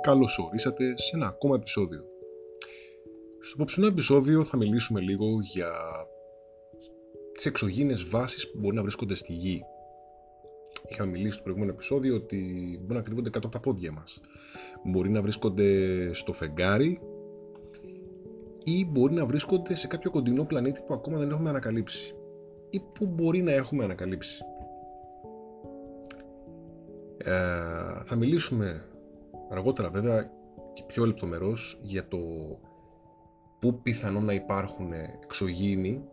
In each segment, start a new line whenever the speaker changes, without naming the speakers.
καλώς ορίσατε σε ένα ακόμα επεισόδιο. Στο απόψινό επεισόδιο θα μιλήσουμε λίγο για τις εξωγήινες βάσεις που μπορεί να βρίσκονται στη γη. Είχαμε μιλήσει στο προηγούμενο επεισόδιο ότι μπορεί να κρύβονται κάτω από τα πόδια μας. Μπορεί να βρίσκονται στο φεγγάρι ή μπορεί να βρίσκονται σε κάποιο κοντινό πλανήτη που ακόμα δεν έχουμε ανακαλύψει ή που μπορεί να έχουμε ανακαλύψει. Ε, θα μιλήσουμε αργότερα βέβαια και πιο λεπτομερώς για το πού πιθανόν να υπάρχουν εξωγήινοι.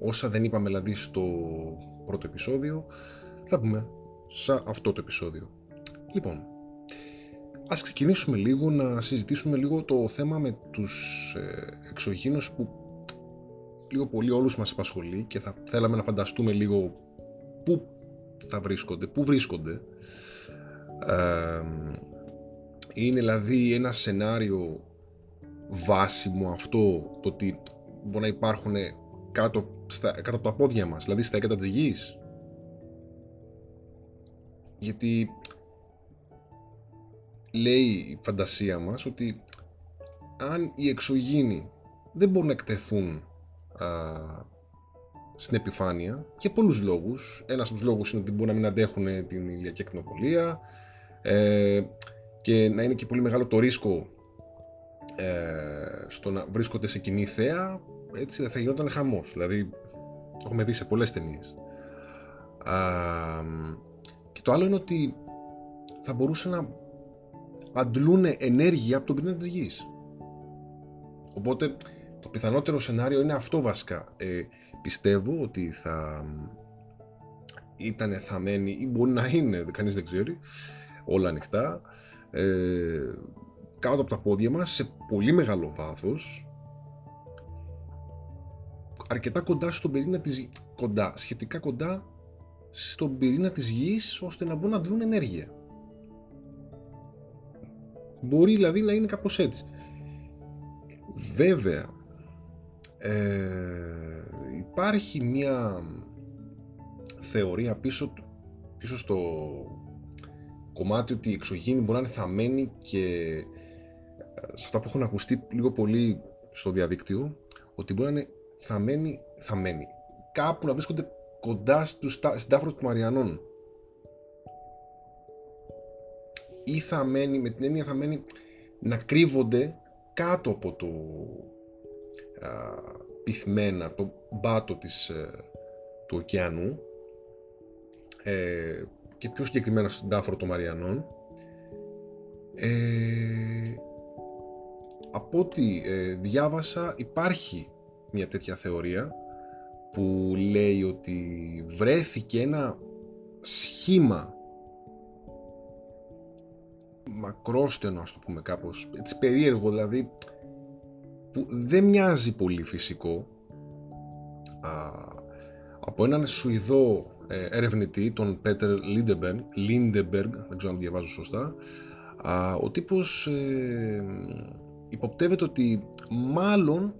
Όσα δεν είπαμε δηλαδή στο πρώτο επεισόδιο θα πούμε σε αυτό το επεισόδιο. Λοιπόν ας ξεκινήσουμε λίγο να συζητήσουμε λίγο το θέμα με τους ε, εξωγήινους που λίγο πολύ όλους μας απασχολεί και θα θέλαμε να φανταστούμε λίγο πού θα βρίσκονται, πού βρίσκονται είναι δηλαδή ένα σενάριο βάσιμο αυτό το ότι μπορεί να υπάρχουν κάτω, στα, κάτω από τα πόδια μας, δηλαδή στα έκατα της γης. Γιατί λέει η φαντασία μας ότι αν οι εξωγήινοι δεν μπορούν να εκτεθούν α, στην επιφάνεια για πολλούς λόγους. Ένας από τους λόγους είναι ότι μπορεί να μην αντέχουν την ηλιακή εκνοβολία, ε, και να είναι και πολύ μεγάλο το ρίσκο ε, στο να βρίσκονται σε κοινή θέα έτσι θα γινόταν χαμός. Δηλαδή το έχουμε δει σε πολλές ταινίες. Και το άλλο είναι ότι θα μπορούσε να αντλούν ενέργεια από τον πυρήνα της γης. Οπότε το πιθανότερο σενάριο είναι αυτό βασικά. Ε, πιστεύω ότι θα ήταν θαμένοι ή μπορεί να είναι, κανείς δεν ξέρει όλα ανοιχτά, ε, κάτω από τα πόδια μας σε πολύ μεγάλο βάθος αρκετά κοντά στον πυρήνα της κοντά, σχετικά κοντά στον πυρήνα της γης ώστε να μπορούν να δουν ενέργεια. Μπορεί δηλαδή να είναι κάπως έτσι. Βέβαια, ε, υπάρχει μια θεωρία πίσω, πίσω στο κομμάτι ότι οι εξωγήινοι μπορεί να είναι θαμένοι και ε, σε αυτά που έχουν ακουστεί λίγο πολύ στο διαδίκτυο, ότι μπορεί να είναι θαμένοι, θαμένοι. Κάπου να βρίσκονται κοντά στους, στην τάφρο του Μαριανών. Ή θαμένοι, με την έννοια θαμένοι, να κρύβονται κάτω από το α, πυθμένα, το μπάτο της, ε, του ωκεανού ε, και πιο συγκεκριμένα στον Τάφρο των Μαριανών. Ε, από ό,τι ε, διάβασα υπάρχει μια τέτοια θεωρία που λέει ότι βρέθηκε ένα σχήμα μακρόστενο ας το πούμε κάπως έτσι περίεργο δηλαδή που δεν μοιάζει πολύ φυσικό. Α, από έναν Σουηδό ε, ερευνητή, τον Πέτερ Λίντεμπεργκ, δεν ξέρω αν διαβάζω σωστά, ο τύπος ε, υποπτεύεται ότι μάλλον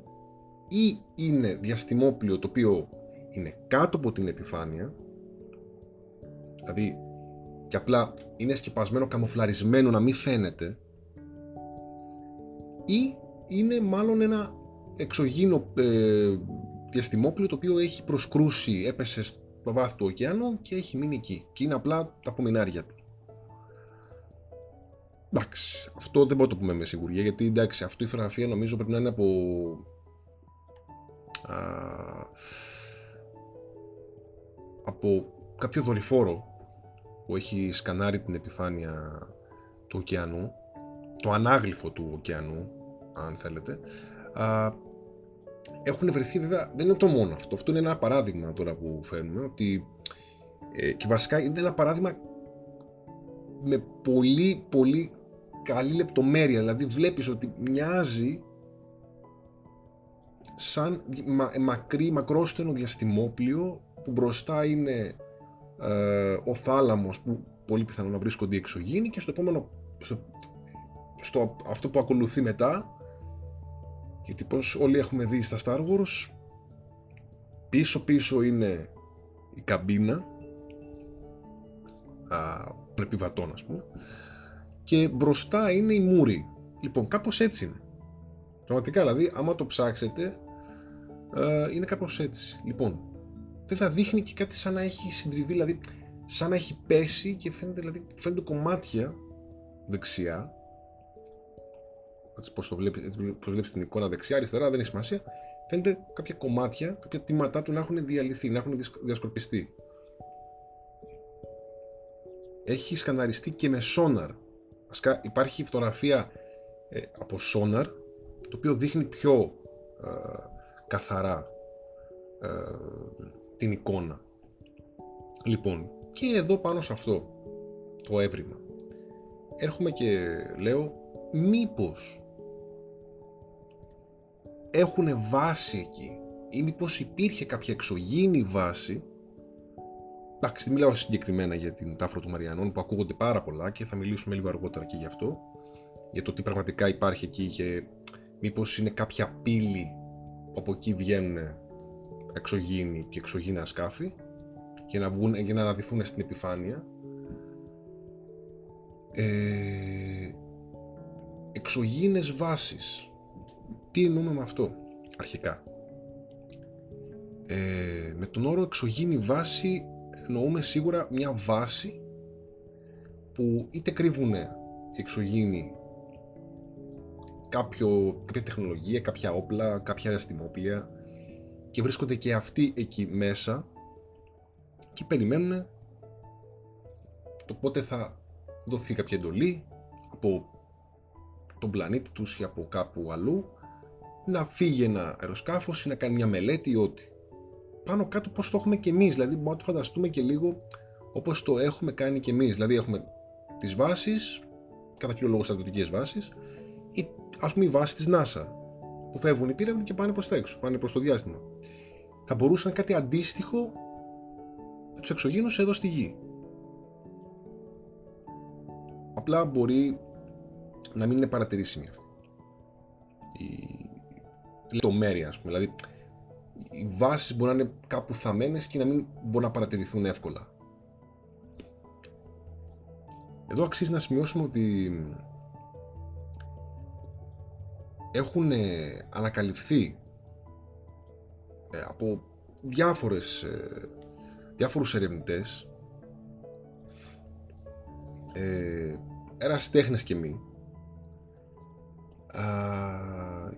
ή είναι διαστημόπλιο το οποίο είναι κάτω από την επιφάνεια, δηλαδή και απλά είναι σκεπασμένο, καμοφλαρισμένο να μην φαίνεται, ή είναι μάλλον ένα εξωγήινο ε, διαστημόπλιο το οποίο έχει προσκρούσει, έπεσε στο βάθο του ωκεάνου και έχει μείνει εκεί. Και είναι απλά τα απομεινάρια του. Εντάξει, αυτό δεν μπορώ να το πούμε με σιγουριά γιατί εντάξει, αυτή η φωτογραφία νομίζω πρέπει να είναι από. Α, από κάποιο δορυφόρο που έχει σκανάρει την επιφάνεια του ωκεανού, το ανάγλυφο του ωκεανού, αν θέλετε, α, έχουν βρεθεί βέβαια, δεν είναι το μόνο αυτό. Αυτό είναι ένα παράδειγμα τώρα που φέρνουμε, ότι ε, και βασικά είναι ένα παράδειγμα με πολύ πολύ καλή λεπτομέρεια. Δηλαδή βλέπεις ότι μοιάζει σαν μα, μακρύ, μακρόστενο διαστημόπλιο που μπροστά είναι ε, ο θάλαμος που πολύ πιθανό να βρίσκονται οι εξωγήινοι και στο επόμενο στο, στο, αυτό που ακολουθεί μετά γιατί πως όλοι έχουμε δει στα Star Wars πίσω πίσω είναι η καμπίνα α, των επιβατών ας πούμε και μπροστά είναι η μούρη. Λοιπόν, κάπως έτσι είναι. Πραγματικά, δηλαδή, άμα το ψάξετε, ε, είναι κάπως έτσι. Λοιπόν, βέβαια δείχνει και κάτι σαν να έχει συντριβεί, δηλαδή σαν να έχει πέσει και φαίνεται, δηλαδή, φαίνονται κομμάτια δεξιά. Έτσι, πώς το βλέπει, πώς βλέπεις την εικόνα δεξιά, αριστερά, δεν έχει σημασία. Φαίνεται κάποια κομμάτια, κάποια τμήματά του να έχουν διαλυθεί, να έχουν διασκορπιστεί. Έχει σκαναριστεί και με σόναρ. Υπάρχει φωτογραφία ε, από σόναρ, το οποίο δείχνει πιο ε, καθαρά ε, την εικόνα. Λοιπόν, και εδώ πάνω σε αυτό το έβριμα έρχομαι και λέω μήπως έχουν βάση εκεί. Ή μήπως υπήρχε κάποια εξωγήινη βάση. Εντάξει δεν μιλάω συγκεκριμένα για την τάφρο του Μαριανών που ακούγονται πάρα πολλά και θα μιλήσουμε λίγο αργότερα και γι' αυτό. Για το τι πραγματικά υπάρχει εκεί και μήπως είναι κάποια πύλη που από εκεί βγαίνουν εξωγήινοι και εξωγήινα σκάφη για να, βγουν, για να αναδυθούν στην επιφάνεια. Ε, εξωγήινες βάσεις τι εννοούμε με αυτό αρχικά; Ε, με τον όρο εξωγήινη βάση εννοούμε σίγουρα μια βάση που είτε κρύβουν εξωγήινοι κάποιο, κάποια τεχνολογία, κάποια όπλα, κάποια διαστημόπλια και βρίσκονται και αυτοί εκεί μέσα και περιμένουν το πότε θα δοθεί κάποια εντολή από τον πλανήτη τους ή από κάπου αλλού να φύγει ένα αεροσκάφος ή να κάνει μια μελέτη ή ό,τι. Πάνω κάτω πώς το έχουμε και εμείς, δηλαδή μπορούμε να το φανταστούμε και λίγο όπως το έχουμε κάνει και εμείς. Δηλαδή έχουμε τις βάσεις, κατά κύριο λόγο στρατιωτικές βάσεις, ή ας πούμε η βάση της NASA, που φεύγουν οι πύραυλοι και πάνε προς τα έξω, πάνε προς το διάστημα. Θα μπορούσαν κάτι αντίστοιχο με τους εξωγήνους εδώ στη Γη. Απλά μπορεί να μην είναι παρατηρήσιμη αυτή. Η λεπτομέρεια, ας πούμε. Δηλαδή, οι βάσεις μπορεί να είναι κάπου θαμένες και να μην μπορούν να παρατηρηθούν εύκολα. Εδώ αξίζει να σημειώσουμε ότι έχουν ανακαλυφθεί ε, από διάφορες, ε, διάφορους ερευνητές ε, ερασιτέχνες και μη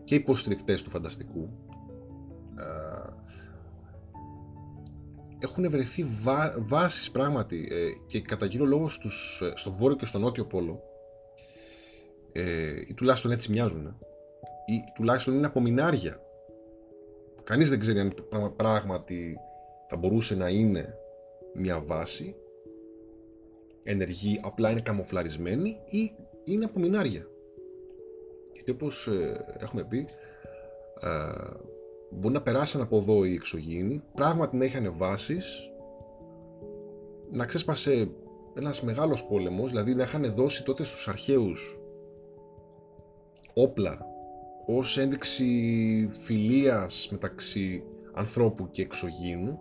και υποστηρικτές του φανταστικού έχουν βρεθεί βά, βάσεις πράγματι ε, και κατά κύριο λόγο στους, ε, στο βόρειο και στο νότιο πόλο ε, ή τουλάχιστον έτσι μοιάζουν ή τουλάχιστον είναι απομεινάρια κανείς δεν ξέρει αν πράγματι θα μπορούσε να είναι μια βάση ενεργή, απλά είναι καμοφλαρισμένη ή είναι απομεινάρια γιατί όπως ε, έχουμε πει ε, μπορεί να περάσαν από εδώ οι εξωγήινοι, πράγματι να είχαν βάσεις, να ξέσπασε ένας μεγάλος πόλεμος, δηλαδή να είχαν δώσει τότε στους αρχαίους όπλα ως ένδειξη φιλίας μεταξύ ανθρώπου και εξωγήινου,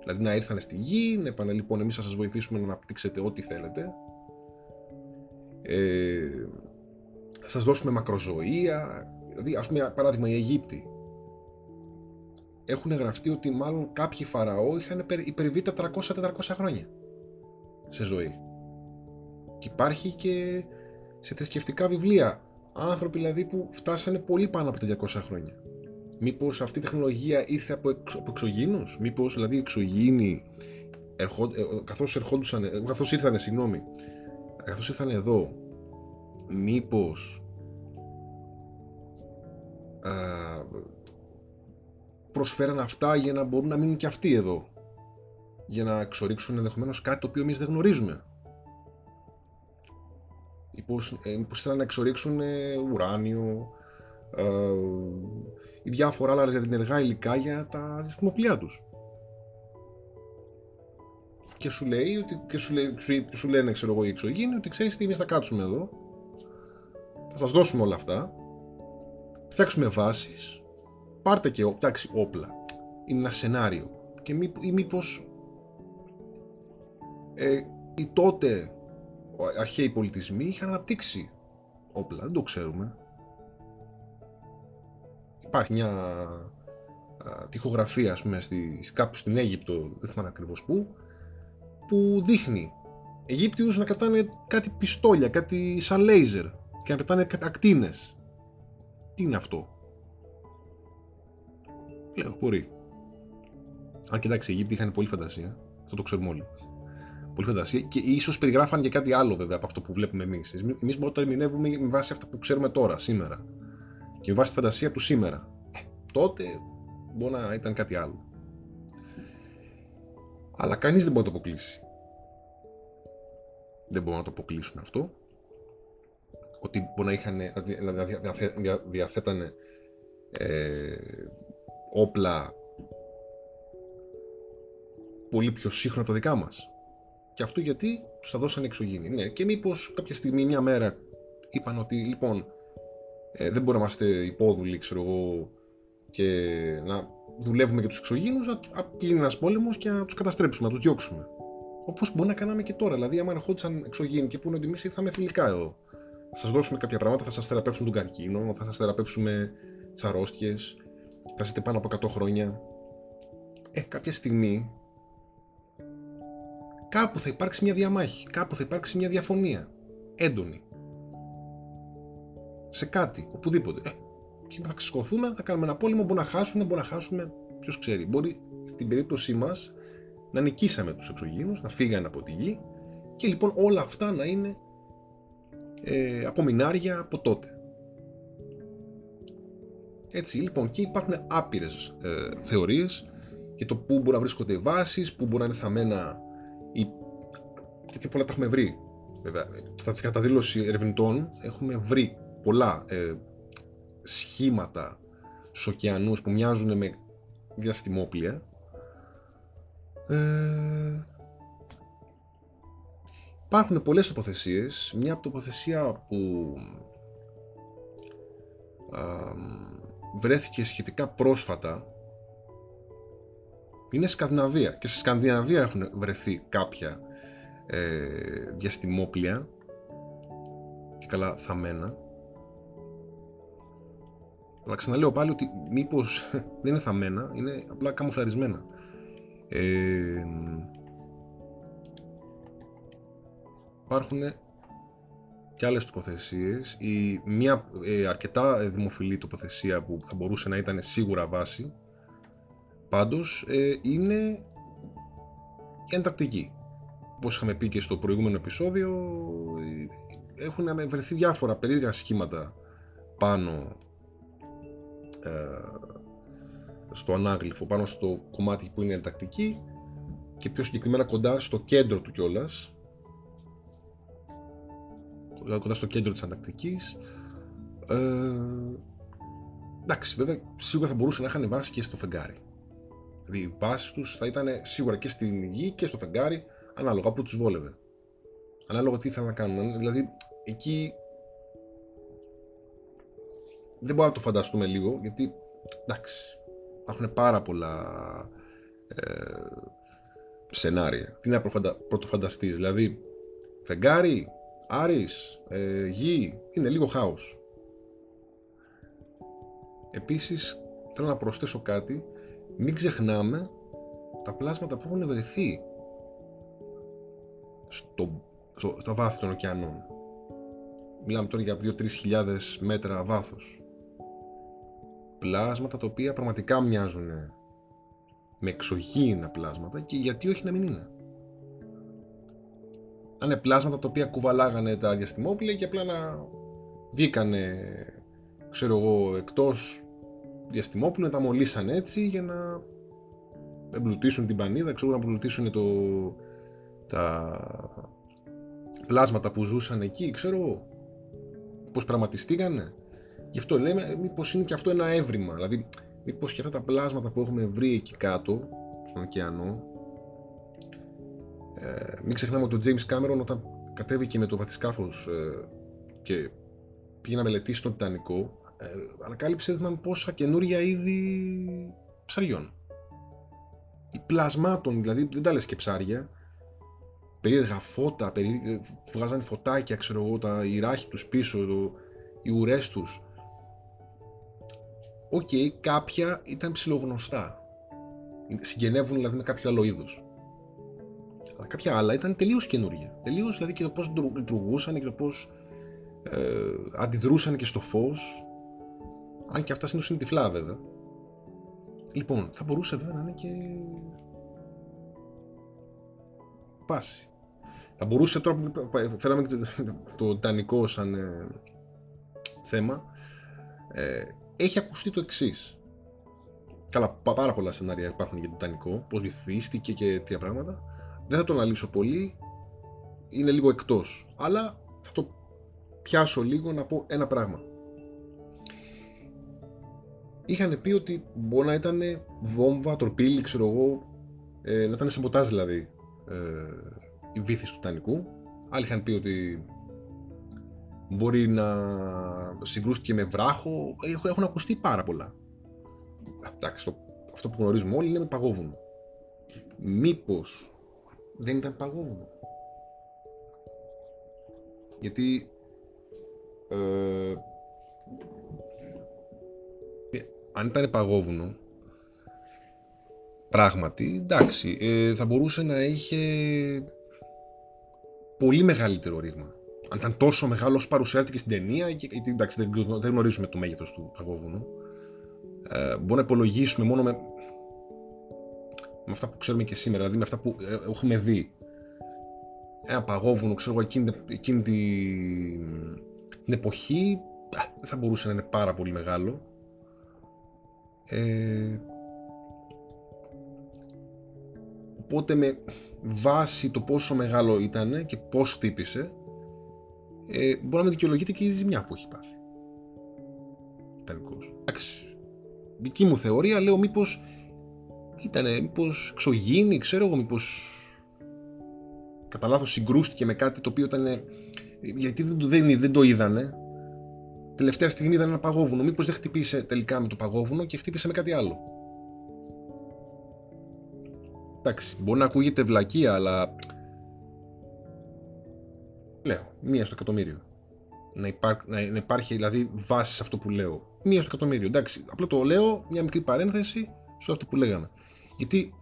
δηλαδή να ήρθαν στη γη, να είπαν λοιπόν εμείς θα σας βοηθήσουμε να αναπτύξετε ό,τι θέλετε, ε, θα σας δώσουμε μακροζωία, δηλαδή ας πούμε παράδειγμα οι Αιγύπτιοι, έχουν γραφτεί ότι μάλλον κάποιοι φαραώ είχαν υπερβεί τα 300-400 χρόνια σε ζωή. Και υπάρχει και σε θρησκευτικά βιβλία άνθρωποι δηλαδή που φτάσανε πολύ πάνω από τα 200 χρόνια. Μήπως αυτή η τεχνολογία ήρθε από, εξ, από εξωγήινους, μήπως δηλαδή οι εξωγήινοι ερχό, ε, καθώς, ερχόντουσαν, ε, καθώς ήρθανε, συγγνώμη, καθώς ήρθαν εδώ, μήπως α, προσφέραν αυτά για να μπορούν να μείνουν και αυτοί εδώ. Για να εξορίξουν ενδεχομένως κάτι το οποίο εμείς δεν γνωρίζουμε. Μήπως ήθελαν να εξορίξουν ε, ουράνιο ε, ή διάφορα άλλα ενεργά υλικά για τα διαστημοπλοία τους. Και σου λέει, ότι, και σου, λέει, σου, λένε ξέρω εγώ οι εξωγήινοι ότι ξέρεις τι εμείς θα κάτσουμε εδώ θα σας δώσουμε όλα αυτά φτιάξουμε βάσεις πάρτε και εντάξει, όπλα. Είναι ένα σενάριο. Και μή, ή μήπως ε, οι τότε αρχαίοι πολιτισμοί είχαν αναπτύξει όπλα, δεν το ξέρουμε. Υπάρχει μια τυχογραφία, ας πούμε, στη, κάπου στην Αίγυπτο, δεν θυμάμαι ακριβώς πού, που δείχνει Αιγύπτιους να κρατάνε κάτι πιστόλια, κάτι σαν λέιζερ και να πετάνε ακτίνες. Τι είναι αυτό; Λέω, μπορεί. Αν κοιτάξεις, οι Αιγύπτιοι είχαν πολύ φαντασία. Αυτό το ξέρουμε όλοι. Πολύ φαντασία και ίσως περιγράφαν και κάτι άλλο βέβαια από αυτό που βλέπουμε εμείς. Εμείς μπορούμε να το ερμηνεύουμε με βάση αυτά που ξέρουμε τώρα, σήμερα. Και με βάση τη φαντασία του σήμερα. Ε, τότε μπορεί να ήταν κάτι άλλο. Αλλά κανείς δεν μπορεί να το αποκλείσει. Δεν μπορούν να το αποκλείσουν αυτό. Ότι μπορεί να είχαν, να διαθέτανε ε, όπλα πολύ πιο σύγχρονα από τα δικά μας. Και αυτό γιατί τους τα δώσαν εξωγήινοι. Ναι, και μήπως κάποια στιγμή, μια μέρα, είπαν ότι λοιπόν ε, δεν μπορούμε να είμαστε υπόδουλοι, ξέρω εγώ, και να δουλεύουμε για τους εξωγήινους, να γίνει ένας πόλεμος και να τους καταστρέψουμε, να τους διώξουμε. Όπως μπορεί να κάναμε και τώρα. Δηλαδή, άμα ερχόντουσαν εξωγήινοι και πούνε ότι εμείς ήρθαμε φιλικά εδώ. Θα σας δώσουμε κάποια πράγματα, θα σας θεραπεύσουμε τον καρκίνο, θα σας θεραπεύσουμε τις αρρώστιες, θα είστε πάνω από 100 χρόνια. Ε, κάποια στιγμή κάπου θα υπάρξει μια διαμάχη, κάπου θα υπάρξει μια διαφωνία. Έντονη. Σε κάτι, οπουδήποτε. Ε, και θα ξεσκοθούμε, θα κάνουμε ένα πόλεμο, μπορεί να χάσουμε, μπορεί να χάσουμε, ποιος ξέρει. Μπορεί στην περίπτωσή μας να νικήσαμε τους εξωγήνου, να φύγανε από τη γη και λοιπόν όλα αυτά να είναι ε, απομεινάρια από τότε. Έτσι λοιπόν και υπάρχουν άπειρες ε, θεωρίες για το πού μπορεί να βρίσκονται οι βάσεις, πού μπορεί να είναι θαμμένα ή και πιο πολλά τα έχουμε βρει. Βέβαια, στα καταδήλωση ερευνητών έχουμε βρει πολλά ε, σχήματα στους ωκεανούς που μοιάζουν με διαστημόπλια. Ε, υπάρχουν πολλές τοποθεσίες. Μια τοποθεσία που βρέθηκε σχετικά πρόσφατα είναι Σκανδιναβία και στη Σκανδιναβία έχουν βρεθεί κάποια ε, διαστημόπλια και καλά θαμμένα αλλά ξαναλέω πάλι ότι μήπως δεν είναι θαμμένα, είναι απλά καμουφλαρισμένα. Ε, υπάρχουν και άλλες τοποθεσίες. Η, μια ε, αρκετά δημοφιλή τοποθεσία που θα μπορούσε να ήταν σίγουρα βάση Πάντως ε, είναι εντακτική. Όπως είχαμε πει και στο προηγούμενο επεισόδιο, ε, έχουν βρεθεί διάφορα περίεργα σχήματα πάνω ε, στο ανάγλυφο, πάνω στο κομμάτι που είναι εντακτική και πιο συγκεκριμένα κοντά στο κέντρο του κιόλας κοντά στο κέντρο της Αντακτικής ε, εντάξει βέβαια σίγουρα θα μπορούσαν να είχαν βάσει και στο φεγγάρι Δηλαδή οι βάσεις τους θα ήταν σίγουρα και στην γη και στο φεγγάρι, ανάλογα που τους βόλευε. Ανάλογα τι ήθελαν να κάνουν. Δηλαδή εκεί δεν μπορούμε να το φανταστούμε λίγο, γιατί εντάξει, υπάρχουν πάρα πολλά ε, σενάρια. Τι να πρωτοφανταστείς, δηλαδή φεγγάρι, Άρης, ε, γη, είναι λίγο χάος. Επίσης, θέλω να προσθέσω κάτι μην ξεχνάμε τα πλάσματα που έχουν βρεθεί στο, στο, στα βάθη των ωκεανών. Μιλάμε τώρα για 2-3 χιλιάδες μέτρα βάθος. Πλάσματα τα οποία πραγματικά μοιάζουν με εξωγήινα πλάσματα και γιατί όχι να μην είναι. Αν είναι πλάσματα τα οποία κουβαλάγανε τα διαστημόπλαια και απλά να βγήκανε ξέρω εγώ εκτός διαστημόπλου, να τα μολύσαν έτσι για να εμπλουτίσουν την πανίδα, ξέρω να εμπλουτίσουν το, τα πλάσματα που ζούσαν εκεί, ξέρω πώς πραγματιστήκανε. Γι' αυτό λέμε μήπως είναι και αυτό ένα έβριμα, δηλαδή μήπως και αυτά τα πλάσματα που έχουμε βρει εκεί κάτω, στον ωκεανό, ε, μην ξεχνάμε ότι ο James Cameron όταν κατέβηκε με το βαθισκάφος ε, και πήγε να μελετήσει τον Τιτανικό, ε, ανακάλυψε δεν ξέρω πόσα καινούρια είδη ψαριών. Ή πλασμάτων, δηλαδή δεν τα λες και ψάρια. περίεργα φώτα, περί... βγάζανε φωτάκια, ξέρω εγώ, τα οι ράχοι τους πίσω, το... οι ουρές τους. OK, okay, κάποια ήταν ψιλογνωστά. Συγγενεύουν δηλαδή με κάποιο άλλο είδος. Αλλά κάποια άλλα ήταν τελείως καινούργια. Τελείως δηλαδή και το πώς λειτουργούσαν και το πώς ε, αντιδρούσαν και στο φως. Αν και αυτά είναι τυφλά βέβαια. Λοιπόν, θα μπορούσε βέβαια να είναι και πάση. Θα μπορούσε τώρα που φέραμε το, το τανικό σαν ε, θέμα, ε, έχει ακουστεί το εξής. Καλά, πάρα πολλά σενάρια υπάρχουν για το τανικό, πώς βυθίστηκε και τέτοια πράγματα. Δεν θα το αναλύσω πολύ, είναι λίγο εκτός. Αλλά θα το πιάσω λίγο να πω ένα πράγμα. Είχαν πει ότι μπορεί να ήταν βόμβα, τροπίλη, ξέρω εγώ, ε, να ήταν σαμποτάζ δηλαδή ε, η βήθηση του Τανικού. Άλλοι είχαν πει ότι μπορεί να συγκρούστηκε με βράχο. Έχουν ακουστεί πάρα πολλά. Εντάξει, αυτό που γνωρίζουμε όλοι είναι με παγόβουνο. Μήπως δεν ήταν παγόβουνο. Γιατί ε, αν ήταν παγόβουνο πράγματι, εντάξει, ε, θα μπορούσε να είχε πολύ μεγαλύτερο ρήγμα. Αν ήταν τόσο μεγάλο όσο παρουσιάζεται στην ταινία, γιατί εντάξει, δεν, δεν γνωρίζουμε το μέγεθος του παγόβουνου. Ε, μπορούμε να υπολογίσουμε μόνο με, με αυτά που ξέρουμε και σήμερα, δηλαδή με αυτά που ε, έχουμε δει. Ένα παγόβουνο, ξέρω εγώ, εκείνη, εκείνη την, την εποχή δεν θα μπορούσε να είναι πάρα πολύ μεγάλο. Ε, Οπότε με βάση το πόσο μεγάλο ήταν και πώς χτύπησε, ε, μπορεί να με δικαιολογείται και η ζημιά που έχει πάθει. Τελικώς. Εντάξει. Δική μου θεωρία λέω μήπως ήτανε, μήπως ξογίνει, ξέρω εγώ, μήπως κατά λάθος συγκρούστηκε με κάτι το οποίο ήταν γιατί δεν το, δεν, δεν το είδανε τελευταία στιγμή είδαν ένα παγόβουνο μήπως δεν χτυπήσε τελικά με το παγόβουνο και χτύπησε με κάτι άλλο εντάξει, μπορεί να ακούγεται βλακεία, αλλά λέω, μία στο εκατομμύριο. Να, να, υπάρχει δηλαδή βάση σε αυτό που λέω. Μία στο εκατομμύριο. Εντάξει, απλά το λέω, μια μικρή παρένθεση σε αυτό που λέγαμε. Γιατί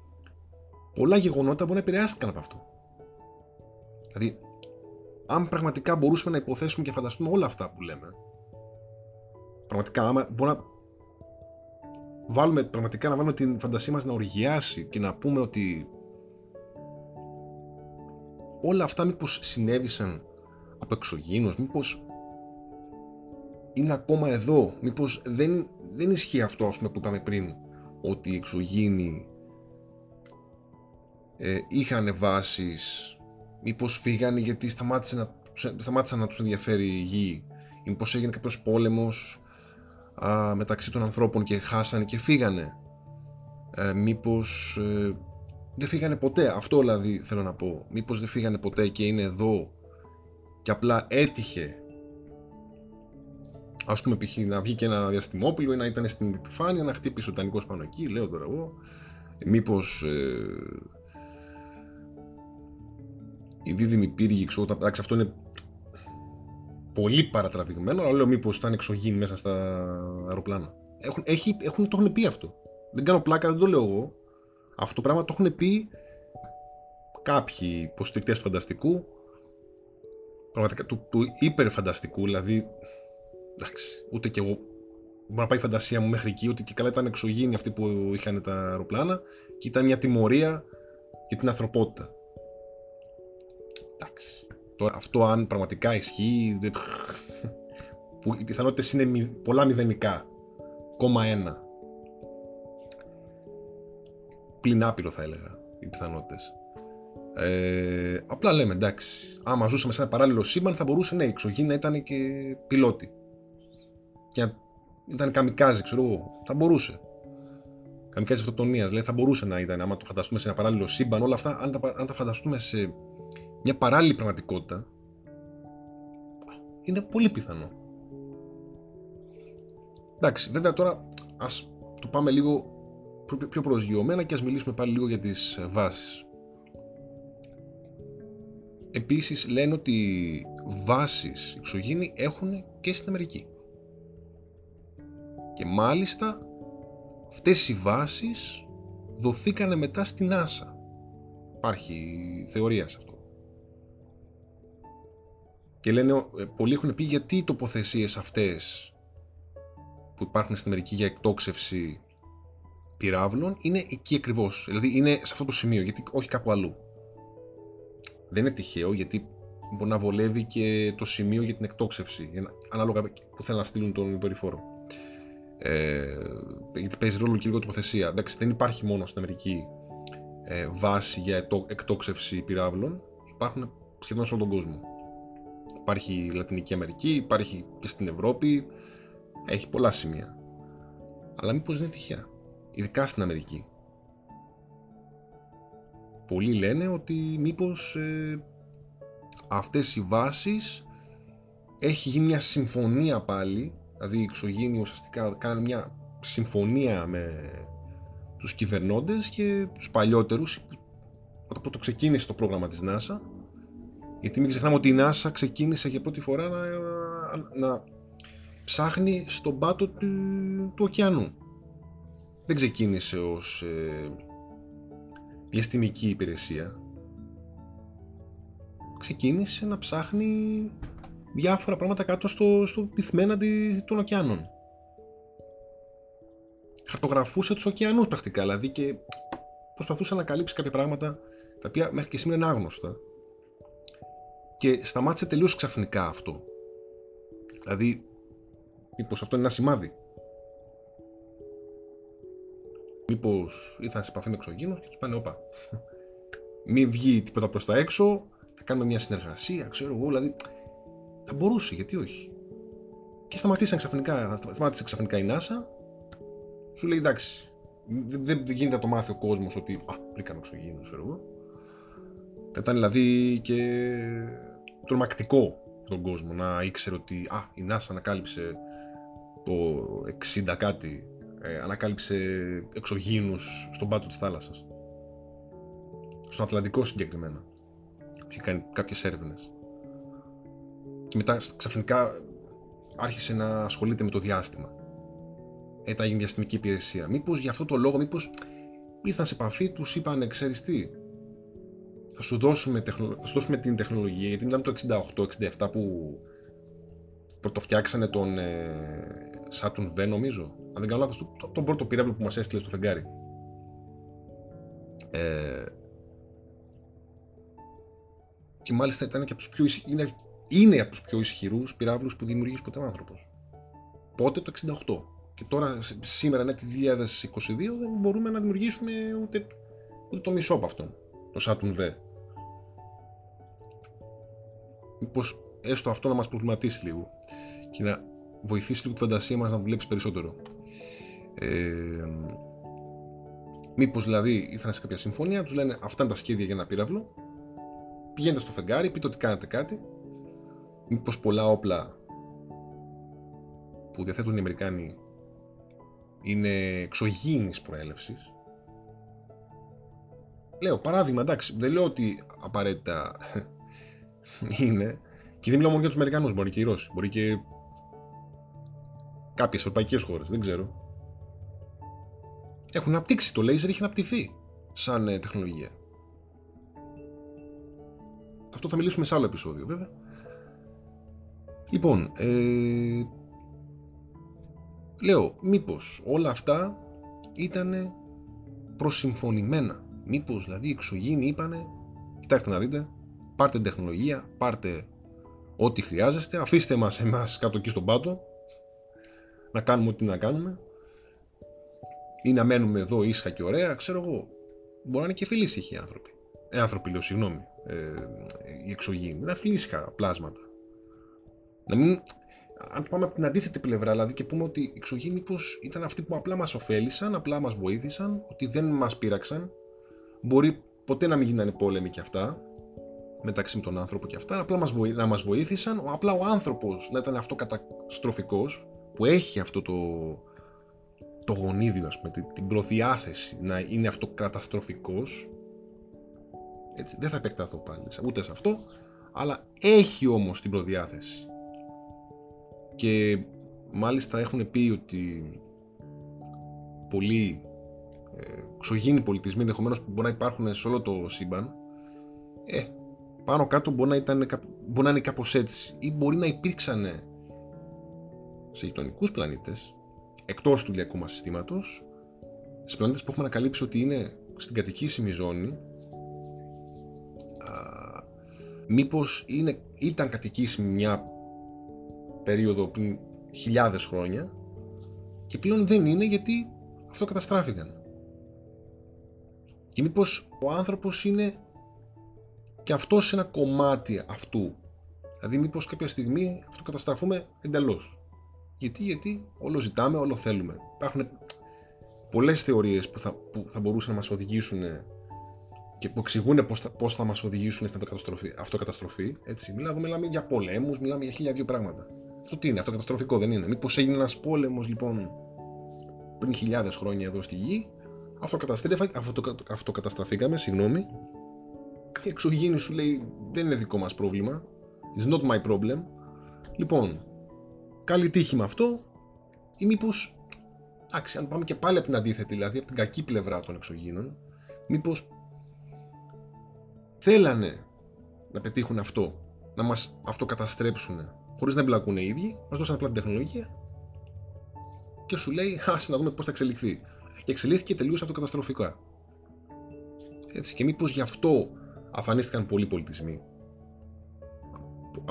πολλά γεγονότα μπορεί να επηρεάστηκαν από αυτό. Δηλαδή, αν πραγματικά μπορούσαμε να υποθέσουμε και φανταστούμε όλα αυτά που λέμε, πραγματικά, άμα μπορεί να βάλουμε πραγματικά να βάλουμε την φαντασία μας να οργιάσει και να πούμε ότι όλα αυτά μήπως συνέβησαν από εξωγήινος, μήπως είναι ακόμα εδώ, μήπως δεν, δεν ισχύει αυτό ας πούμε, που είπαμε πριν, ότι οι εξωγήινοι ε, είχαν βάσεις, μήπως φύγανε γιατί σταμάτησε να, σταμάτησαν να τους ενδιαφέρει η γη, ή μήπως έγινε κάποιος πόλεμος α, μεταξύ των ανθρώπων και χάσανε και φύγανε. Ε, μήπως ε, δεν φύγανε ποτέ, αυτό δηλαδή θέλω να πω. Μήπως δεν φύγανε ποτέ και είναι εδώ και απλά έτυχε ας πούμε π.χ. να βγει και ένα διαστημόπλο ή να ήταν στην επιφάνεια να χτύπησε ο Τανικός πάνω εκεί, λέω τώρα εγώ. Μήπως ε, η δίδυμη πύργη, ξέρω, εντάξει αυτό είναι πολύ παρατραβηγμένο, αλλά λέω μήπως ήταν εξωγήινοι μέσα στα αεροπλάνα. Έχουν, έχει, έχουν, το έχουν πει αυτό. Δεν κάνω πλάκα, δεν το λέω εγώ. Αυτό το πράγμα το έχουν πει κάποιοι υποστηρικτές του φανταστικού. Πραγματικά του, του υπερφανταστικού, δηλαδή. Εντάξει, ούτε κι εγώ. Μπορεί να πάει η φαντασία μου μέχρι εκεί, ότι και καλά ήταν εξωγήινοι αυτοί που είχαν τα αεροπλάνα και ήταν μια τιμωρία για την ανθρωπότητα. Εντάξει. Τώρα, αυτό αν πραγματικά ισχύει, που οι πιθανότητες είναι πολλά μηδενικά. Κόμμα ένα. Πλην άπειρο θα έλεγα οι πιθανότητες. Ε, απλά λέμε εντάξει, άμα ζούσαμε σε ένα παράλληλο σύμπαν θα μπορούσε ναι, η εξωγή να ήταν και πιλότη. Και να ήταν καμικάζι, ξέρω εγώ. Θα μπορούσε. Καμικάζι αυτοκτονίας. Δηλαδή θα μπορούσε να ήταν, άμα το φανταστούμε σε ένα παράλληλο σύμπαν, όλα αυτά, αν τα, αν τα φανταστούμε σε μια παράλληλη πραγματικότητα, είναι πολύ πιθανό. Εντάξει, βέβαια τώρα ας το πάμε λίγο πιο προσγειωμένα και ας μιλήσουμε πάλι λίγο για τις βάσεις. επίσης λένε ότι βάσεις εξωγήινοι έχουν και στην Αμερική. Και μάλιστα αυτές οι βάσεις δοθήκανε μετά στην NASA. Υπάρχει θεωρία σε αυτό. Και λένε, ε, πολλοί έχουν πει γιατί οι τοποθεσίες αυτές που υπάρχουν στην Αμερική για εκτόξευση πυράβλων είναι εκεί ακριβώς. Δηλαδή είναι σε αυτό το σημείο, γιατί όχι κάπου αλλού. Δεν είναι τυχαίο γιατί μπορεί να βολεύει και το σημείο για την εκτόξευση, ανάλογα που θέλουν να στείλουν τον δορυφόρο. Ε, γιατί παίζει ρόλο και λίγο τοποθεσία. Εντάξει, δεν υπάρχει μόνο στην Αμερική ε, βάση για εκτόξευση πυράβλων, υπάρχουν σχεδόν σε όλο τον κόσμο. Υπάρχει η Λατινική Αμερική, υπάρχει και στην Ευρώπη, έχει πολλά σημεία. Αλλά μήπως είναι τυχαία, ειδικά στην Αμερική. Πολλοί λένε ότι μήπως ε, αυτές οι βάσεις έχει γίνει μια συμφωνία πάλι, δηλαδή οι εξωγήινοι ουσιαστικά κάνανε μια συμφωνία με τους κυβερνώντες και τους παλιότερους από το ξεκίνησε το πρόγραμμα της NASA γιατί μην ξεχνάμε ότι η NASA ξεκίνησε για πρώτη φορά να, να ψάχνει στον πάτο του, του ωκεανού. Δεν ξεκίνησε ως ε, διαστημική υπηρεσία. Ξεκίνησε να ψάχνει διάφορα πράγματα κάτω στο, στο πυθμένα των ωκεανών. Χαρτογραφούσε τους ωκεανούς πρακτικά, δηλαδή και προσπαθούσε να καλύψει κάποια πράγματα τα οποία μέχρι και σήμερα είναι άγνωστα και σταμάτησε τελείως ξαφνικά αυτό. Δηλαδή, μήπως αυτό είναι ένα σημάδι; Μήπως ήρθαν σε επαφή με εξωγήινους και τους πάνε όπα. Μην βγει τίποτα προς τα έξω, θα κάνουμε μια συνεργασία, ξέρω εγώ, δηλαδή θα μπορούσε, γιατί όχι. Και σταματήσαν ξαφνικά, σταμάτησε ξαφνικά η NASA, σου λέει εντάξει, δεν, δεν γίνεται να το μάθει ο κόσμος ότι α, βρήκαμε εξωγήινους, ξέρω εγώ. Θα ήταν δηλαδή και τρομακτικό τον κόσμο να ήξερε ότι α, η NASA ανακάλυψε το 60 κάτι, ε, ανακάλυψε εξωγήινους στον πάτο της θάλασσας. Στον Ατλαντικό συγκεκριμένα. Είχε κάνει κάποιες έρευνες. Και μετά ξαφνικά άρχισε να ασχολείται με το διάστημα. Ήταν έγινε διαστημική υπηρεσία. Μήπως για αυτό το λόγο, μήπως ήρθαν σε επαφή, τους είπαν, ξέρεις τι, θα σου δώσουμε, θα σου δώσουμε την τεχνολογία, γιατί μιλάμε το 68-67 που πρωτοφτιάξανε τον ε, Saturn V νομίζω, αν δεν κάνω λάθος, το, τον πρώτο πύραυλο που μας έστειλε στο φεγγάρι. Ε, και μάλιστα ήταν και από τους πιο, είναι, είναι από τους πιο ισχυρούς πυράβλους που δημιουργήσει ποτέ ο άνθρωπος. Πότε το 68. Και τώρα, σήμερα, ναι, τη 2022, δεν μπορούμε να δημιουργήσουμε ούτε, ούτε το μισό από αυτόν το Saturn V. Μήπως έστω αυτό να μας προβληματίσει λίγο και να βοηθήσει λίγο τη φαντασία μας να δουλέψει περισσότερο. Ε, μήπως δηλαδή ήρθαν σε κάποια συμφωνία, τους λένε αυτά είναι τα σχέδια για ένα πύραυλο, πηγαίνετε στο φεγγάρι, πείτε ότι κάνετε κάτι, μήπως πολλά όπλα που διαθέτουν οι Αμερικάνοι είναι εξωγήινης προέλευσης Λέω παράδειγμα, εντάξει, δεν λέω ότι απαραίτητα είναι. Και δεν μιλάω μόνο για τους Αμερικανούς, μπορεί και οι Ρώσοι, μπορεί και κάποιες ευρωπαϊκές χώρες, δεν ξέρω. Έχουν αναπτύξει το laser, έχει αναπτυχθεί σαν ε, τεχνολογία. Αυτό θα μιλήσουμε σε άλλο επεισόδιο, βέβαια. Λοιπόν, ε, λέω, μήπως όλα αυτά ήταν προσυμφωνημένα; Μήπως δηλαδή οι εξωγήινοι είπανε, κοιτάξτε να δείτε, πάρτε τεχνολογία, πάρτε ό,τι χρειάζεστε, αφήστε μας εμάς κάτω εκεί στον πάτο, να κάνουμε ό,τι να κάνουμε, ή να μένουμε εδώ ήσυχα και ωραία, ξέρω εγώ. Μπορεί να είναι και φιλήσυχοι οι άνθρωποι. Ε, άνθρωποι λέω, συγγνώμη, ε, οι εξωγήινοι. Να φιλήσυχα πλάσματα. Να μην, αν πάμε από την αντίθετη πλευρά, δηλαδή και πούμε ότι οι εξωγήινοι μήπω ήταν αυτοί που απλά μας ωφέλησαν, απλά μας βοήθησαν, ότι δεν μας πείραξαν, Μπορεί ποτέ να μην γίνανε πόλεμοι και αυτά, μεταξύ με τον άνθρωπο και αυτά, απλά μας βοή, να μας βοήθησαν, απλά ο άνθρωπος να ήταν αυτό καταστροφικός, που έχει αυτό το, το γονίδιο, ας πούμε, την προδιάθεση να είναι αυτό καταστροφικός, Έτσι, δεν θα επεκταθώ πάλι ούτε σε αυτό, αλλά έχει όμως την προδιάθεση. Και μάλιστα έχουν πει ότι πολλοί ε, ξωγήινοι πολιτισμοί ενδεχομένως που μπορεί να υπάρχουν σε όλο το σύμπαν, ε, πάνω κάτω μπορεί να, ήταν, μπορεί να είναι κάπως έτσι ή μπορεί να υπήρξαν σε γειτονικούς πλανήτες εκτός του ηλιακού μας συστήματος σε πλανήτες που έχουμε ανακαλύψει ότι είναι στην κατοικήσιμη ζώνη μήπως είναι, ήταν κατοικήσιμη μια περίοδο πριν χιλιάδες χρόνια και πλέον δεν είναι γιατί αυτό καταστράφηκαν. Και μήπως ο άνθρωπος είναι και αυτός σε ένα κομμάτι αυτού. Δηλαδή μήπως κάποια στιγμή αυτό καταστραφούμε εντελώς. Γιατί, γιατί όλο ζητάμε, όλο θέλουμε. Υπάρχουν πολλές θεωρίες που θα, που θα μπορούσαν να μας οδηγήσουν και που εξηγούν πώς θα, πώς θα μας οδηγήσουν στην αυτοκαταστροφή. αυτοκαταστροφή έτσι. Μιλάμε, μιλάμε για πολέμους, μιλάμε για χίλια δύο πράγματα. Αυτό τι είναι, αυτοκαταστροφικό δεν είναι. Μήπως έγινε ένας πόλεμος λοιπόν πριν χιλιάδες χρόνια εδώ στη γη, αυτοκαταστραφήκαμε, συγγνώμη, και εξωγήινη σου λέει δεν είναι δικό μας πρόβλημα, it's not my problem. Λοιπόν, καλή τύχη με αυτό ή μήπως, εντάξει, αν πάμε και πάλι από την αντίθετη, δηλαδή από την κακή πλευρά των εξωγήινων, μήπως θέλανε να πετύχουν αυτό, να μας αυτοκαταστρέψουν χωρίς να εμπλακούν οι ίδιοι, μας δώσαν απλά την τεχνολογία και σου λέει, ας να δούμε πώς θα εξελιχθεί. Και εξελίχθηκε τελείως αυτοκαταστροφικά. Έτσι, και μήπως γι' αυτό αφανίστηκαν πολλοί πολιτισμοί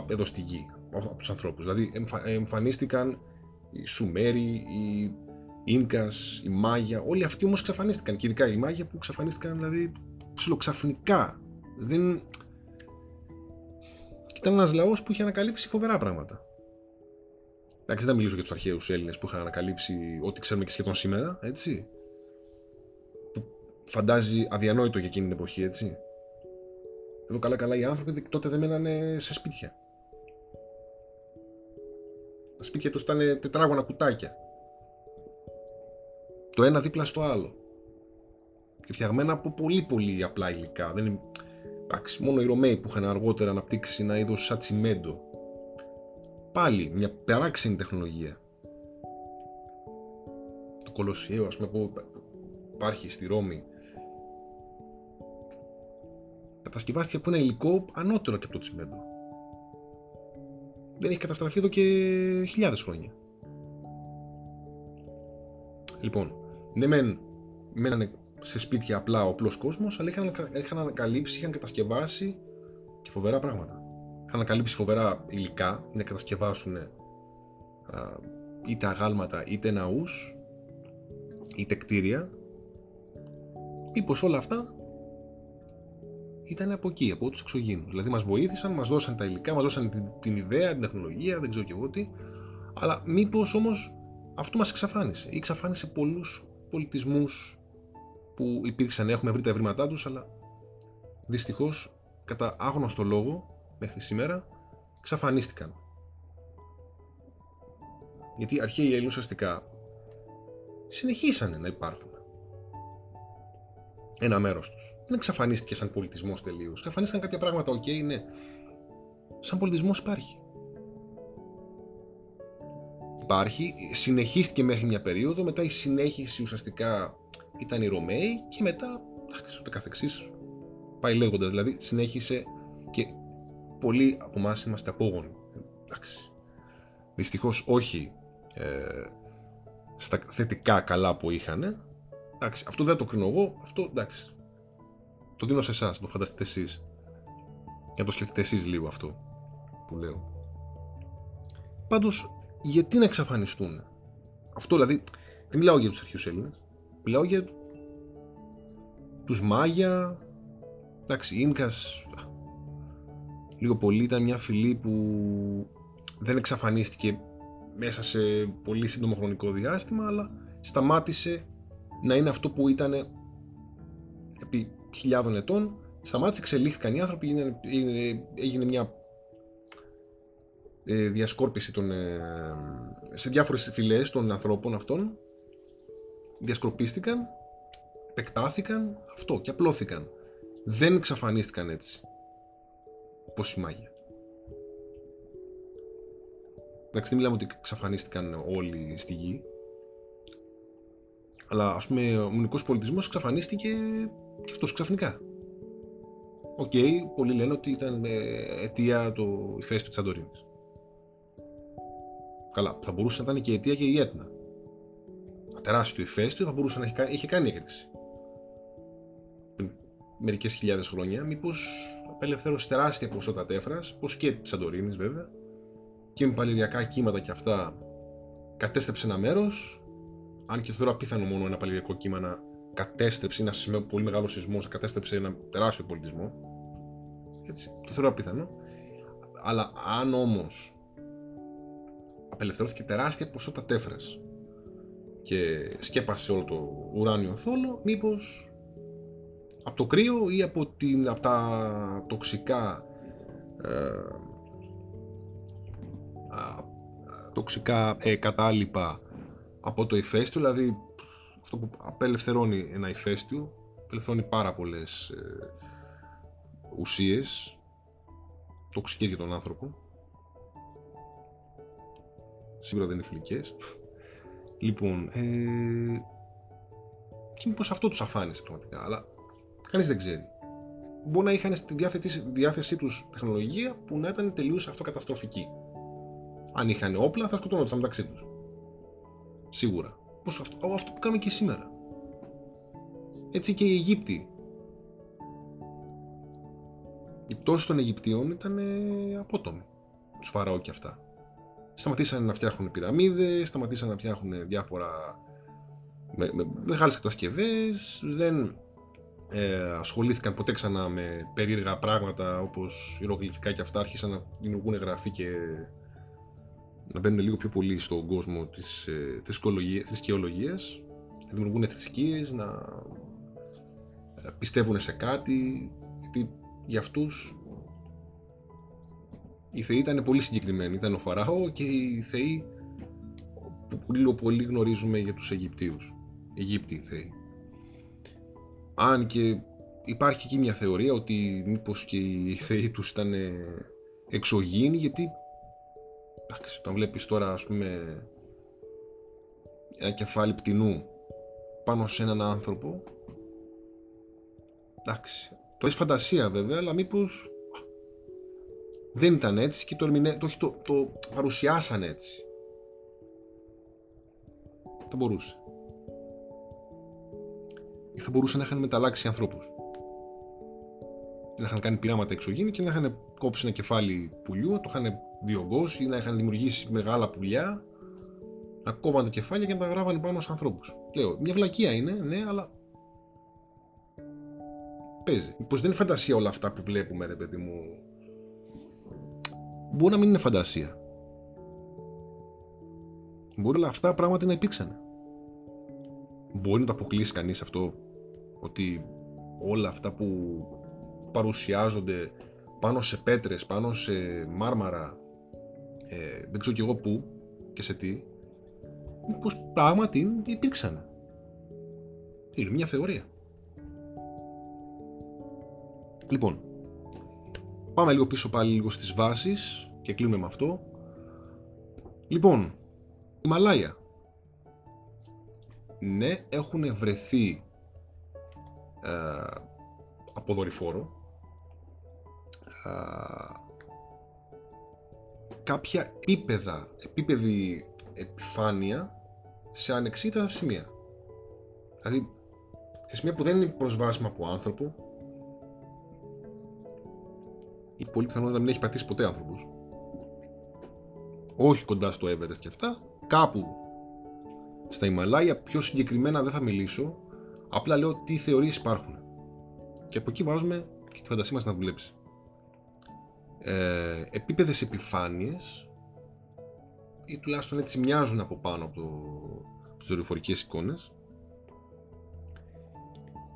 εδώ στη γη από τους ανθρώπους. Δηλαδή εμφανίστηκαν οι Σουμέροι, οι Ίνκας, οι Μάγια, όλοι αυτοί όμως εξαφανίστηκαν και ειδικά οι Μάγια που εξαφανίστηκαν δηλαδή ψιλοξαφνικά. Δεν... Ήταν ένας λαός που είχε ανακαλύψει φοβερά πράγματα. Εντάξει, δεν θα μιλήσω για τους αρχαίους Έλληνες που είχαν ανακαλύψει ό,τι ξέρουμε και σχεδόν σήμερα, έτσι. Που φαντάζει αδιανόητο για εκείνη την εποχή, έτσι. Εδώ καλά-καλά οι άνθρωποι τότε δεν μένανε σε σπίτια. Τα σπίτια τους ήταν τετράγωνα κουτάκια. Το ένα δίπλα στο άλλο. Και φτιαγμένα από πολύ πολύ απλά υλικά. Δεν είναι... Εντάξει, μόνο οι Ρωμαίοι που είχαν αργότερα αναπτύξει ένα είδος σαν τσιμέντο πάλι μια περάξενη τεχνολογία. Το Κολοσιαίο, ας πούμε, που υπάρχει στη Ρώμη, κατασκευάστηκε από ένα υλικό ανώτερο και από το τσιμέντο. Δεν έχει καταστραφεί εδώ και χιλιάδες χρόνια. Λοιπόν, ναι μεν μένανε σε σπίτια απλά ο απλός κόσμος, αλλά είχαν, είχαν ανακαλύψει, είχαν κατασκευάσει και φοβερά πράγματα ανακαλύψει φοβερά υλικά ή να κατασκευάσουν είτε αγάλματα είτε ναούς είτε κτίρια μήπως όλα αυτά ήταν από εκεί, από τους εξωγήνους. Δηλαδή μας βοήθησαν, μας δώσαν τα υλικά, μας δώσαν την, την ιδέα, την τεχνολογία, δεν ξέρω και εγώ τι, αλλά μήπως όμως αυτό μας εξαφάνισε ή εξαφάνισε πολλούς πολιτισμούς που υπήρξαν, έχουμε βρει τα ευρήματά τους, αλλά δυστυχώς κατά άγνωστο λόγο μέχρι σήμερα εξαφανίστηκαν. Γιατί οι αρχαίοι Έλληνες ουσιαστικά συνεχίσανε να υπάρχουν. Ένα μέρος τους. Δεν εξαφανίστηκε σαν πολιτισμός τελείως. Εξαφανίστηκαν κάποια πράγματα, OK, okay, ναι. Σαν πολιτισμός υπάρχει. Υπάρχει, συνεχίστηκε μέχρι μια περίοδο, μετά η συνέχιση ουσιαστικά ήταν οι Ρωμαίοι και μετά, εντάξει, ούτε καθεξής, πάει λέγοντας, δηλαδή συνέχισε και πολλοί από εμάς είμαστε απόγονοι. Εντάξει. Δυστυχώς όχι ε, στα θετικά καλά που είχαν. Εντάξει, αυτό δεν το κρίνω εγώ. Αυτό εντάξει. Το δίνω σε εσάς, το φανταστείτε εσείς. Για να το σκεφτείτε εσείς λίγο αυτό που λέω. Πάντως, γιατί να εξαφανιστούν; Αυτό δηλαδή, δεν μιλάω για τους αρχαίους Έλληνες. Μιλάω για τους Μάγια. Εντάξει, Ίνκας, λίγο πολύ ήταν μια φυλή που δεν εξαφανίστηκε μέσα σε πολύ σύντομο χρονικό διάστημα αλλά σταμάτησε να είναι αυτό που ήταν επί χιλιάδων ετών σταμάτησε, εξελίχθηκαν οι άνθρωποι έγινε, έγινε μια ε, διασκόρπιση των, ε, σε διάφορες φυλές των ανθρώπων αυτών διασκορπίστηκαν επεκτάθηκαν αυτό και απλώθηκαν δεν εξαφανίστηκαν έτσι. Πώς η μάγια. Εντάξει, δεν μιλάμε ότι εξαφανίστηκαν όλοι στη γη. Αλλά ας πούμε ο μουνικός πολιτισμός εξαφανίστηκε και αυτός ξαφνικά. OK, okay, πολλοί λένε ότι ήταν αιτία το ηφαίστειο της Σαντορίνης. Καλά, θα μπορούσε να ήταν και αιτία και η Αίτνα. Ένα τεράστιο ηφαίστειο θα μπορούσε να έχει κάνει, είχε κάνει έκρηξη. Πριν μερικές χιλιάδες χρόνια, μήπως απελευθέρωσε τεράστια ποσότητα τέφρας, όπως και τη Σαντορίνη βέβαια, και με παλιρροιακά κύματα και αυτά κατέστρεψε ένα μέρος. Αν και θεωρώ απίθανο μόνο ένα παλιρροιακό κύμα να κατέστρεψε, ένα πολύ μεγάλο σεισμό, να κατέστρεψε ένα τεράστιο πολιτισμό. Έτσι, το θεωρώ απίθανο. Αλλά αν όμως απελευθερώθηκε τεράστια ποσότητα τέφρας και σκέπασε όλο το ουράνιο θόλο, μήπως από το κρύο ή από, την, από τα τοξικά ε, τοξικά ε, κατάλοιπα από το ηφαίστειο, δηλαδή αυτό που απελευθερώνει ένα ηφαίστειο, απελευθερώνει πάρα πολλές ε, ουσίες τοξικές για τον άνθρωπο Σίγουρα δεν είναι φιλικές. Λοιπόν, ε, και μήπως αυτό τους αφάνισε πραγματικά, αλλά κανείς δεν ξέρει. Μπορεί να είχαν στη διάθεσή, διάθεσή τους τεχνολογία που να ήταν τελείως αυτοκαταστροφική. Αν είχαν όπλα, θα σκοτώνονταν μεταξύ τους. Σίγουρα. Πώς αυτό, αυτό που κάνουμε και σήμερα. Έτσι και οι Αιγύπτιοι. Η πτώση των Αιγυπτίων ήταν ε, απότομη. Τους Φαραώ και αυτά σταματήσαν να φτιάχνουν πυραμίδες, σταματήσαν να φτιάχνουν διάφορα με, με μεγάλες κατασκευές, δεν ε, ασχολήθηκαν ποτέ ξανά με περίεργα πράγματα όπως ιερογλυφικά και αυτά, άρχισαν να δημιουργούν γραφή και να μπαίνουν λίγο πιο πολύ στον κόσμο της ε, θρησκεολογίας, να δημιουργούν θρησκείες, να ε, πιστεύουν σε κάτι, γιατί για αυτούς οι θεοί ήταν πολύ συγκεκριμένοι. Ήταν ο Φαράω και οι θεοί που λίγο πολύ γνωρίζουμε για τους Αιγυπτίους. Αιγύπτιοι θεοί. Αν και υπάρχει εκεί μια θεωρία ότι μήπως και οι θεοί τους ήταν εξωγήινοι γιατί εντάξει, όταν βλέπεις τώρα ας πούμε ένα κεφάλι πτηνού πάνω σε έναν άνθρωπο εντάξει, το έχεις φαντασία βέβαια αλλά μήπως δεν ήταν έτσι και το, ερμηνε... το, το, το παρουσιάσαν έτσι. Θα μπορούσε. Ή θα μπορούσε να είχαν μεταλλάξει ανθρώπους. Να είχαν κάνει πειράματα εξωγήινη και να είχαν κόψει ένα κεφάλι πουλιού, να το είχαν διωγγώσει ή να είχαν δημιουργήσει μεγάλα πουλιά, να κόβαν τα κεφάλια και να τα γράβανε πάνω σε ανθρώπους. Λέω, μια βλακεία είναι, ναι, αλλά παίζει. Πως δεν είναι φαντασία όλα αυτά που βλέπουμε, ρε παιδί μου, μπορεί να μην είναι φαντασία. Μπορεί όλα αυτά πράγματα να υπήρξαν. Μπορεί να το αποκλείσει κανείς αυτό ότι όλα αυτά που παρουσιάζονται πάνω σε πέτρες, πάνω σε μάρμαρα, ε, δεν ξέρω κι εγώ πού και σε τι, πως πράγματι υπήρξαν. Είναι μια θεωρία. Λοιπόν, Πάμε λίγο πίσω πάλι λίγο στις βάσεις και κλείνουμε με αυτό. Λοιπόν, η Μαλάια. Ναι, έχουν βρεθεί ε, από δορυφόρο ε, κάποια επίπεδα, επίπεδη επιφάνεια σε ανεξίτατα σημεία. Δηλαδή, σε σημεία που δεν είναι προσβάσιμα από άνθρωπο, ή πολύ πιθανότητα να μην έχει πατήσει ποτέ άνθρωπος. Όχι κοντά στο Everest και αυτά. Κάπου στα Ιμαλάια, πιο συγκεκριμένα δεν θα μιλήσω. Απλά λέω τι θεωρίες υπάρχουν. Και από εκεί βάζουμε και τη φαντασία μας να δουλέψει. Ε, επίπεδες επιφάνειες ή τουλάχιστον έτσι μοιάζουν από πάνω από, το, από τις δορυφορικές εικόνες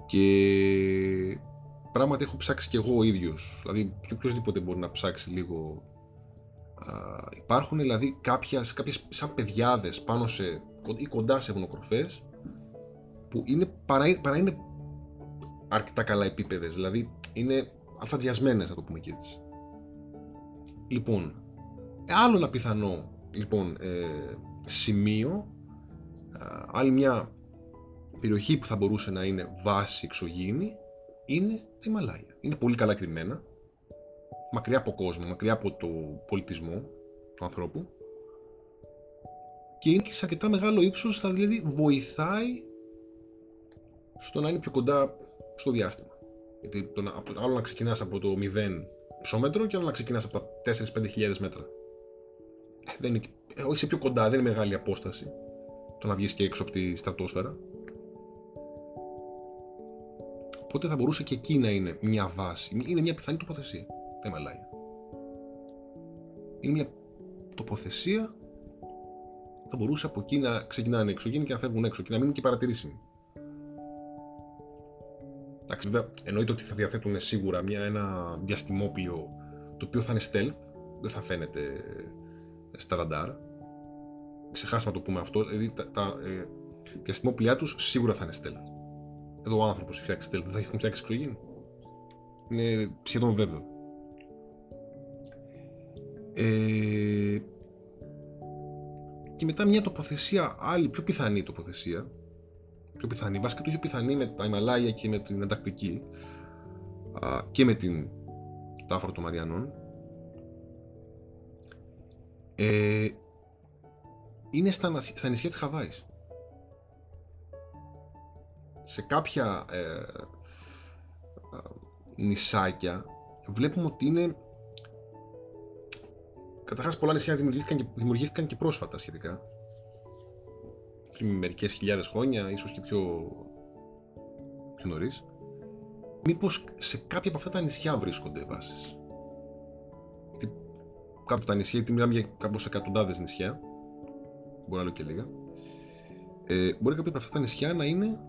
και πράγματι έχω ψάξει και εγώ ο ίδιος. Δηλαδή, οποιοδήποτε μπορεί να ψάξει λίγο. Α, υπάρχουν δηλαδή κάποιες, κάποιες σαν παιδιάδες πάνω σε, ή κοντά σε βουνοκροφές που είναι, παρά, παρά είναι αρκετά καλά επίπεδες. Δηλαδή, είναι αλφαδιασμένες, να το πούμε και έτσι. Λοιπόν, άλλο ένα πιθανό λοιπόν, ε, σημείο, άλλη μια περιοχή που θα μπορούσε να είναι βάση εξωγήινη, είναι τα Ιμαλάια. Είναι πολύ καλά κρυμμένα, μακριά από κόσμο, μακριά από το πολιτισμό του ανθρώπου και είναι και σε αρκετά μεγάλο ύψος, θα δηλαδή βοηθάει στο να είναι πιο κοντά στο διάστημα. Γιατί το να, άλλο να ξεκινάς από το 0 ψώμετρο και άλλο να ξεκινάς από τα 4-5 χιλιάδες μέτρα. Ε, δεν είναι, ε, είσαι πιο κοντά, δεν είναι μεγάλη απόσταση το να βγεις και έξω από τη στρατόσφαιρα. Οπότε θα μπορούσε και εκεί να είναι μια βάση. Είναι μια πιθανή τοποθεσία τα Ιμαλάια. Είναι μια τοποθεσία θα μπορούσε από εκεί να ξεκινάνε εξωγήινοι και να φεύγουν έξω και να μείνουν και παρατηρήσιμοι. Εντάξει, βέβαια, εννοείται ότι θα διαθέτουν σίγουρα μια, ένα διαστημόπλιο το οποίο θα είναι stealth, δεν θα φαίνεται στα ραντάρ. Ξεχάσαμε να το πούμε αυτό. Δηλαδή τα, τα ε, διαστημόπλια τους σίγουρα θα είναι stealth. Εδώ ο άνθρωπος φτιάξει stealth, δεν θα έχουν φτιάξει εξωγήινοι. Είναι σχεδόν βέβαιο. Ε, και μετά μια τοποθεσία, άλλη πιο πιθανή τοποθεσία, πιο πιθανή, βασικά το πιο πιθανή με τα Ιμαλάια και με την Αντακτική και με την Τάφρα των Μαριανών, ε, είναι στα, στα νησιά της Χαβάης. Σε κάποια ε, νησάκια βλέπουμε ότι είναι Καταρχάς, πολλά νησιά δημιουργήθηκαν και, δημιουργήθηκαν και πρόσφατα σχετικά. Πριν μερικές χιλιάδες χρόνια, ίσως και πιο, πιο νωρίς. Μήπως σε κάποια από αυτά τα νησιά βρίσκονται βάσεις; Γιατί κάποια από τα νησιά, γιατί μιλάμε για κάπως εκατοντάδες νησιά, μπορεί να λέω και λίγα, ε, μπορεί κάποια από αυτά τα νησιά να είναι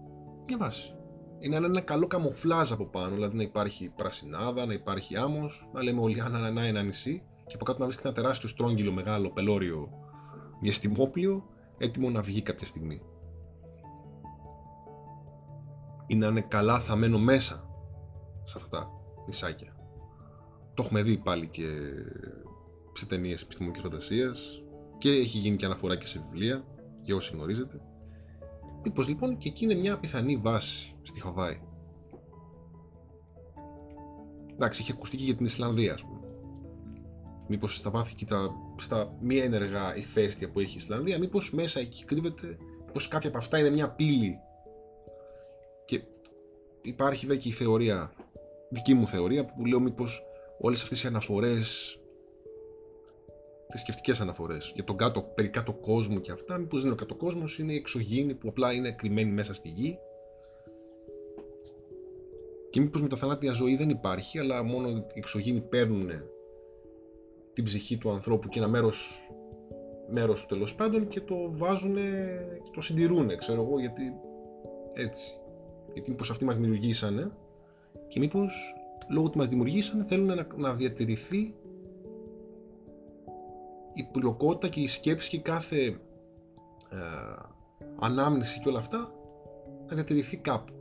μια βάση. Είναι ένα καλό καμοφλάζ από πάνω, δηλαδή να υπάρχει πρασινάδα, να υπάρχει άμμος, να λέμε όλοι να ένα νησί και από κάτω να βρίσκεται ένα τεράστιο στρόγγυλο μεγάλο πελώριο διαστημόπλιο έτοιμο να βγει κάποια στιγμή. Ή να είναι καλά θα μένω μέσα σε αυτά τα νησάκια. Το έχουμε δει πάλι και σε ταινίες επιστημονικής φαντασίας και έχει γίνει και αναφορά και σε βιβλία για όσοι γνωρίζετε. Μήπως λοιπόν και εκεί είναι μια πιθανή βάση στη Χαβάη. Εντάξει, είχε ακουστεί και για την Ισλανδία, ας πούμε. Μήπως στα βάθη και τα, στα μη ένεργα ηφαίστεια που έχει η Ισλανδία, μήπως μέσα εκεί κρύβεται, πως κάποια από αυτά είναι μια πύλη. Και υπάρχει βέβαια και η θεωρία, δική μου θεωρία, που λέω μήπως όλες αυτές οι αναφορές, τις σκεφτικές αναφορές για τον κάτω, περί κάτω κόσμο και αυτά, μήπως δεν είναι ο κάτω κόσμος, είναι οι εξωγήινοι που απλά είναι κρυμμένοι μέσα στη γη. Και μήπως με τα θανάτια ζωή δεν υπάρχει, αλλά μόνο οι εξωγήινοι παίρνουν την ψυχή του ανθρώπου και ένα μέρος, μέρος του τέλος πάντων και το βάζουν και το συντηρούν, ξέρω εγώ, γιατί έτσι. Γιατί μήπως αυτοί μας δημιουργήσανε και μήπως λόγω ότι μας δημιουργήσανε θέλουν να, να διατηρηθεί η πλοκότητα και η σκέψη και κάθε ε, ανάμνηση και όλα αυτά να διατηρηθεί κάπου.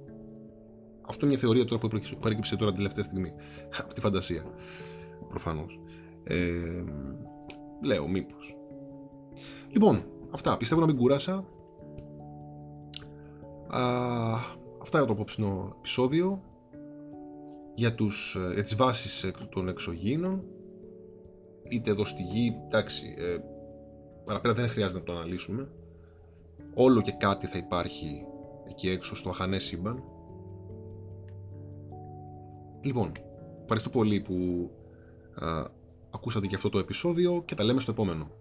Αυτό είναι μια θεωρία τώρα που προέκυψε τώρα την τελευταία στιγμή από τη φαντασία προφανώς. Ε, λέω μήπως. Λοιπόν, αυτά. Πιστεύω να μην κούρασα. Α, αυτά είναι το απόψινο επεισόδιο για, τους, για τις βάσεις των εξωγήινων είτε εδώ στη γη, εντάξει, ε, παραπέρα δεν χρειάζεται να το αναλύσουμε. Όλο και κάτι θα υπάρχει εκεί έξω στο αχανές σύμπαν. Λοιπόν, ευχαριστώ πολύ που α, ακούσατε και αυτό το επεισόδιο και τα λέμε στο επόμενο.